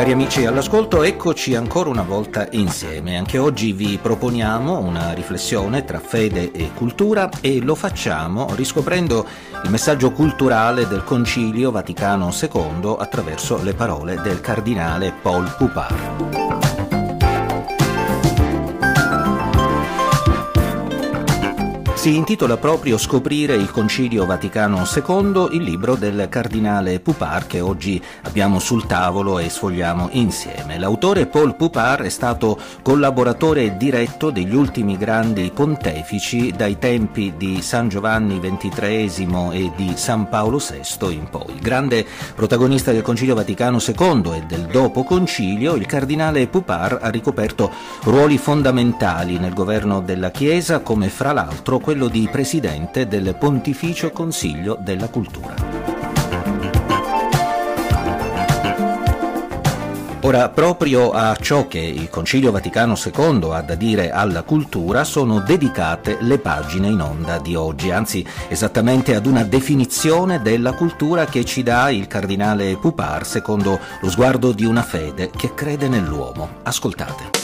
Cari amici all'ascolto, eccoci ancora una volta insieme. Anche oggi vi proponiamo una riflessione tra fede e cultura e lo facciamo riscoprendo il messaggio culturale del Concilio Vaticano II attraverso le parole del cardinale Paul Poupard. Si intitola proprio Scoprire il Concilio Vaticano II, il libro del cardinale Pupar che oggi abbiamo sul tavolo e sfogliamo insieme. L'autore Paul Pupar è stato collaboratore diretto degli ultimi grandi pontefici dai tempi di San Giovanni XXIII e di San Paolo VI in poi. Grande protagonista del Concilio Vaticano II e del dopo concilio, il cardinale Pupar ha ricoperto ruoli fondamentali nel governo della Chiesa come fra l'altro quello di presidente del Pontificio Consiglio della Cultura. Ora, proprio a ciò che il Concilio Vaticano II ha da dire alla cultura sono dedicate le pagine in onda di oggi, anzi esattamente ad una definizione della cultura che ci dà il cardinale Pupar secondo lo sguardo di una fede che crede nell'uomo. Ascoltate.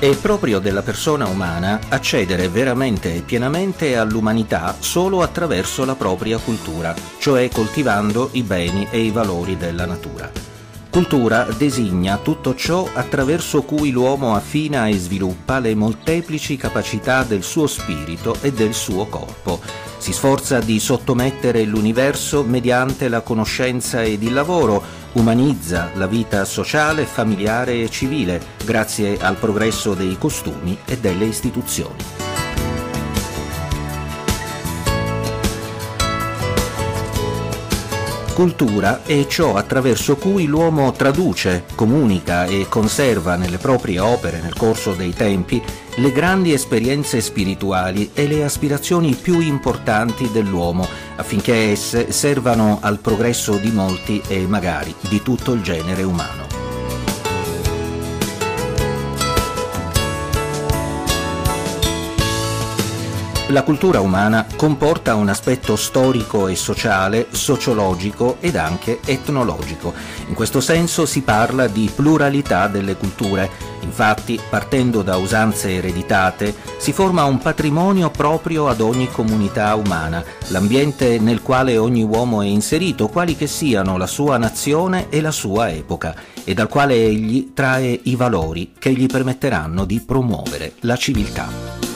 È proprio della persona umana accedere veramente e pienamente all'umanità solo attraverso la propria cultura, cioè coltivando i beni e i valori della natura. Cultura designa tutto ciò attraverso cui l'uomo affina e sviluppa le molteplici capacità del suo spirito e del suo corpo. Si sforza di sottomettere l'universo mediante la conoscenza ed il lavoro, umanizza la vita sociale, familiare e civile grazie al progresso dei costumi e delle istituzioni. Cultura è ciò attraverso cui l'uomo traduce, comunica e conserva nelle proprie opere nel corso dei tempi le grandi esperienze spirituali e le aspirazioni più importanti dell'uomo affinché esse servano al progresso di molti e magari di tutto il genere umano. La cultura umana comporta un aspetto storico e sociale, sociologico ed anche etnologico. In questo senso si parla di pluralità delle culture. Infatti, partendo da usanze ereditate, si forma un patrimonio proprio ad ogni comunità umana, l'ambiente nel quale ogni uomo è inserito, quali che siano la sua nazione e la sua epoca, e dal quale egli trae i valori che gli permetteranno di promuovere la civiltà.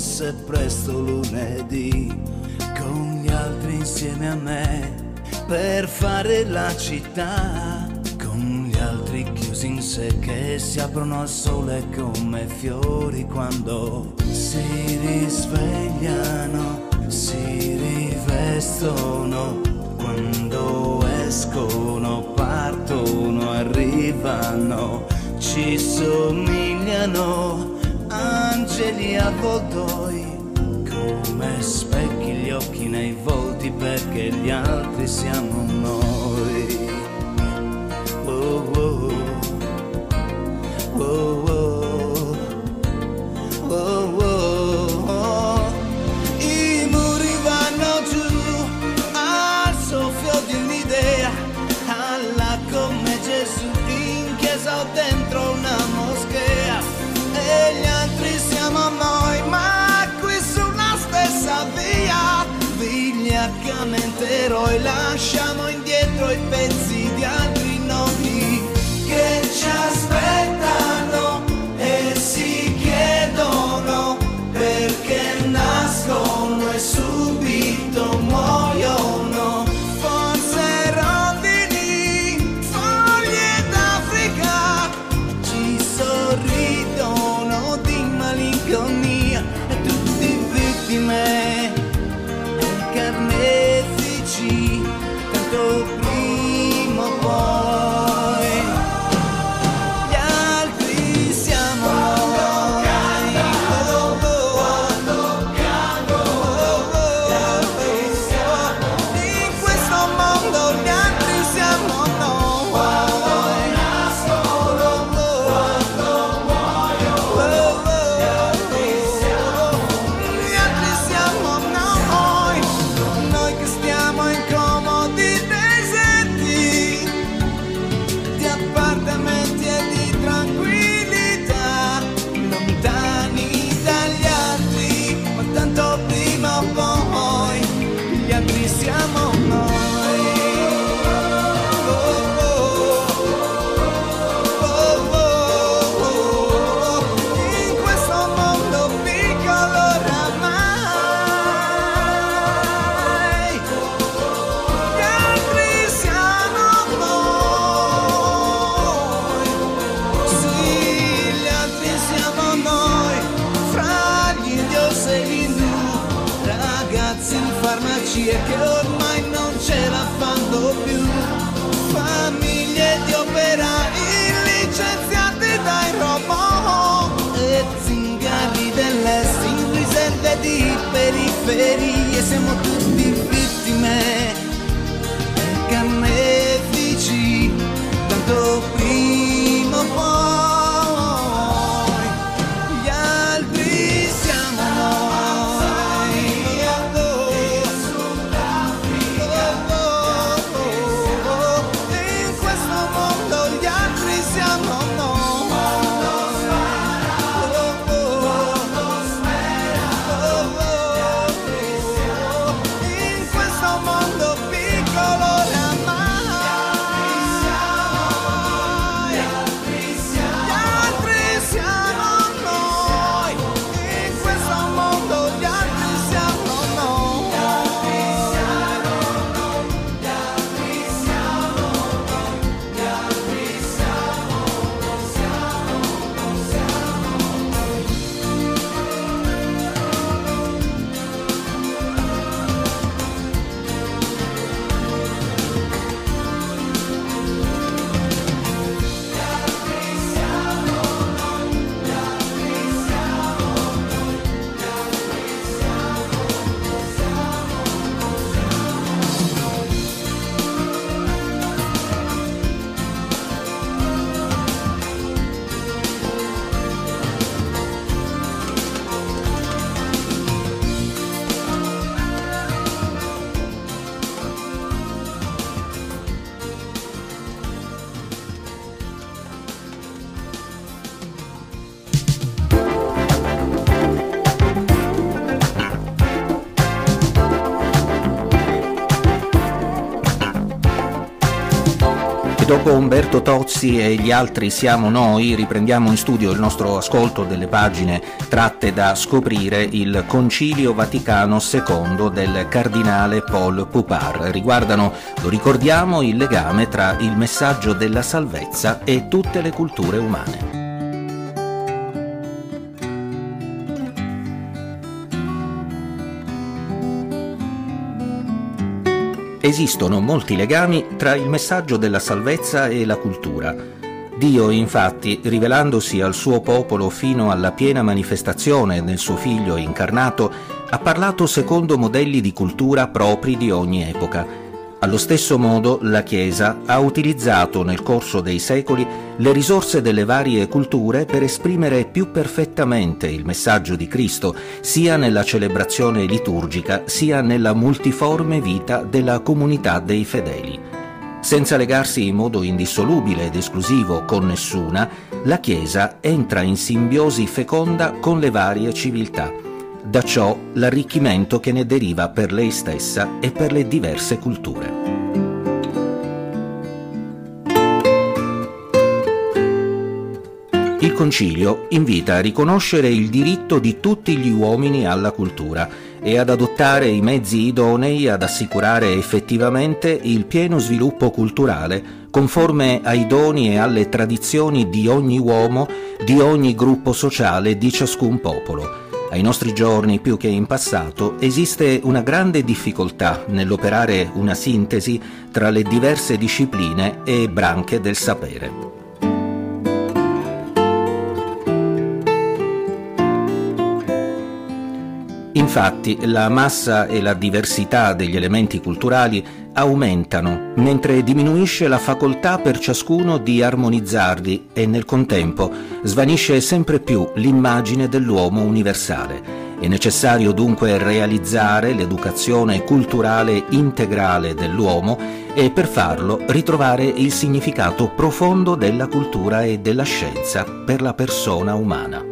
Fosse presto lunedì. Con gli altri insieme a me per fare la città. Con gli altri chiusi in sé che si aprono al sole come fiori quando si risvegliano, si rivestono. Quando escono, partono, arrivano, ci somigliano angeli avvoltoi, come specchi gli occhi nei volti perché gli altri siamo noi. hoy la Вся моя Dopo Umberto Tozzi e gli altri siamo noi, riprendiamo in studio il nostro ascolto delle pagine tratte da scoprire il Concilio Vaticano II del cardinale Paul Poupard. Riguardano, lo ricordiamo, il legame tra il messaggio della salvezza e tutte le culture umane. Esistono molti legami tra il messaggio della salvezza e la cultura. Dio, infatti, rivelandosi al suo popolo fino alla piena manifestazione del suo figlio incarnato, ha parlato secondo modelli di cultura propri di ogni epoca. Allo stesso modo la Chiesa ha utilizzato nel corso dei secoli le risorse delle varie culture per esprimere più perfettamente il messaggio di Cristo, sia nella celebrazione liturgica, sia nella multiforme vita della comunità dei fedeli. Senza legarsi in modo indissolubile ed esclusivo con nessuna, la Chiesa entra in simbiosi feconda con le varie civiltà. Da ciò l'arricchimento che ne deriva per lei stessa e per le diverse culture. Il Concilio invita a riconoscere il diritto di tutti gli uomini alla cultura e ad adottare i mezzi idonei ad assicurare effettivamente il pieno sviluppo culturale conforme ai doni e alle tradizioni di ogni uomo, di ogni gruppo sociale, di ciascun popolo. Ai nostri giorni, più che in passato, esiste una grande difficoltà nell'operare una sintesi tra le diverse discipline e branche del sapere. Infatti la massa e la diversità degli elementi culturali aumentano, mentre diminuisce la facoltà per ciascuno di armonizzarli e nel contempo svanisce sempre più l'immagine dell'uomo universale. È necessario dunque realizzare l'educazione culturale integrale dell'uomo e per farlo ritrovare il significato profondo della cultura e della scienza per la persona umana.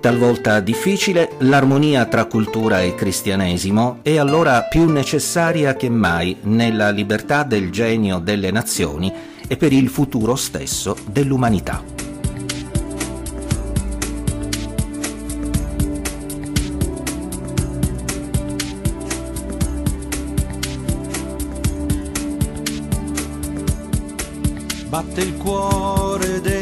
Talvolta difficile, l'armonia tra cultura e cristianesimo è allora più necessaria che mai nella libertà del genio delle nazioni e per il futuro stesso dell'umanità. Batte il cuore della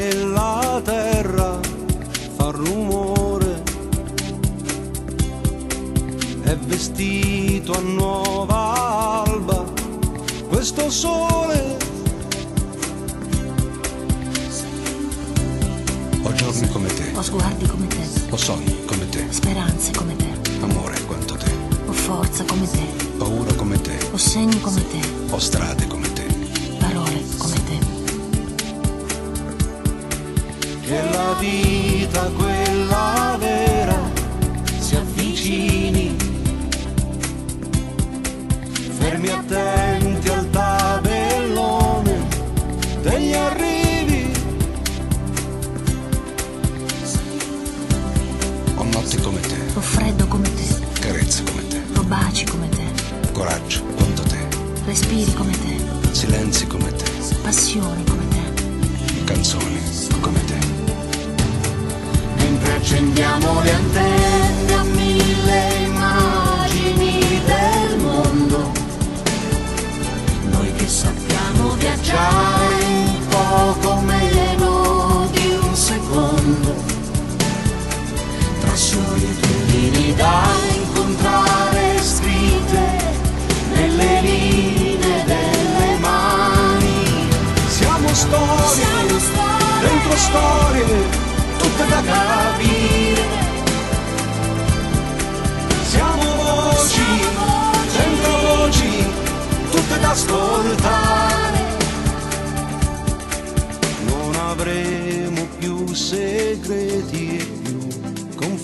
vestito a nuova alba, questo sole. Ho giorni come te, Ho sguardi come te, ho sogni come te, speranze come te, amore quanto te, ho forza come te, paura come te, ho segni come te, ho strade come te. parole come te. Che la vita, quella baci come te, coraggio quanto te, respiri come te, silenzi come te, passioni come te. canzoni come te. Mentre accendiamo le antenne a mille immagini del mondo, noi che sappiamo viaggiare un poco meno di un secondo, tra solitudini da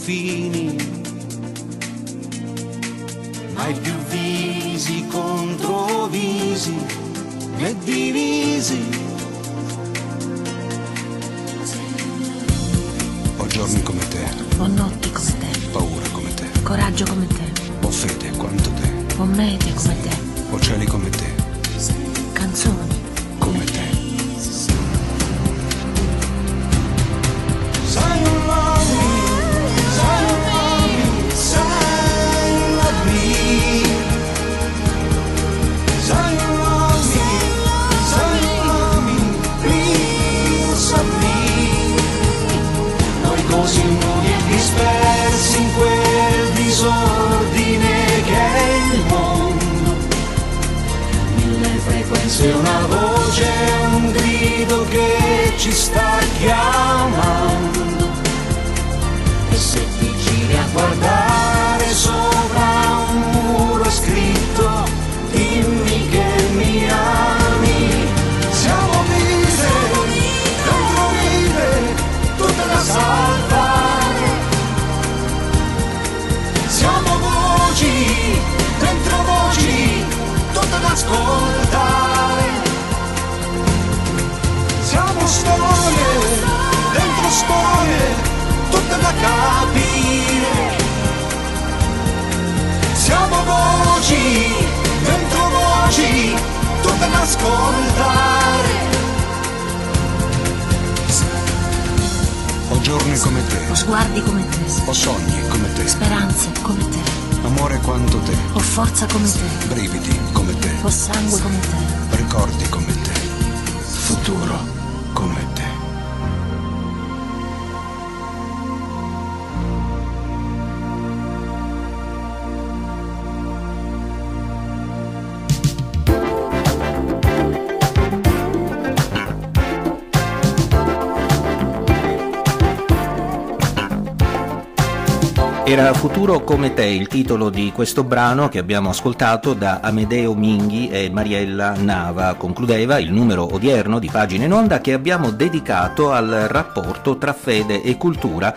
confini, mai più visi contro visi né divisi. Ho giorni come te, Ho notti come te, paura come te, coraggio come te, ho fede quanto te, ho mete come te, ho cieli come te, canzoni. Capire. Siamo voci, dentro voci, tutte da ascoltare. Ho giorni come te, Ho sguardi come te, ho sogni come te, speranze come te, amore quanto te, ho forza come te, brividi come te, ho sangue come te. ricordi come te, Era Futuro come te il titolo di questo brano che abbiamo ascoltato da Amedeo Minghi e Mariella Nava. Concludeva il numero odierno di Pagine in Onda che abbiamo dedicato al rapporto tra fede e cultura,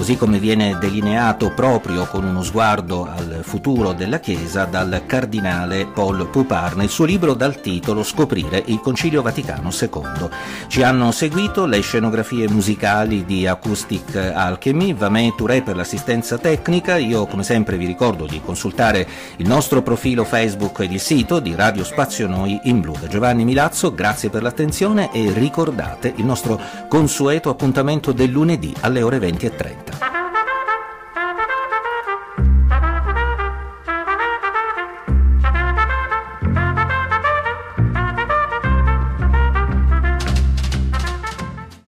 così come viene delineato proprio con uno sguardo al futuro della Chiesa dal cardinale Paul Poupard nel suo libro dal titolo Scoprire il Concilio Vaticano II. Ci hanno seguito le scenografie musicali di Acoustic Alchemy, Vamè Touré per l'assistenza tecnica. Io come sempre vi ricordo di consultare il nostro profilo Facebook ed il sito di Radio Spazio Noi in Blu. Da Giovanni Milazzo, grazie per l'attenzione e ricordate il nostro consueto appuntamento del lunedì alle ore 20.30. это.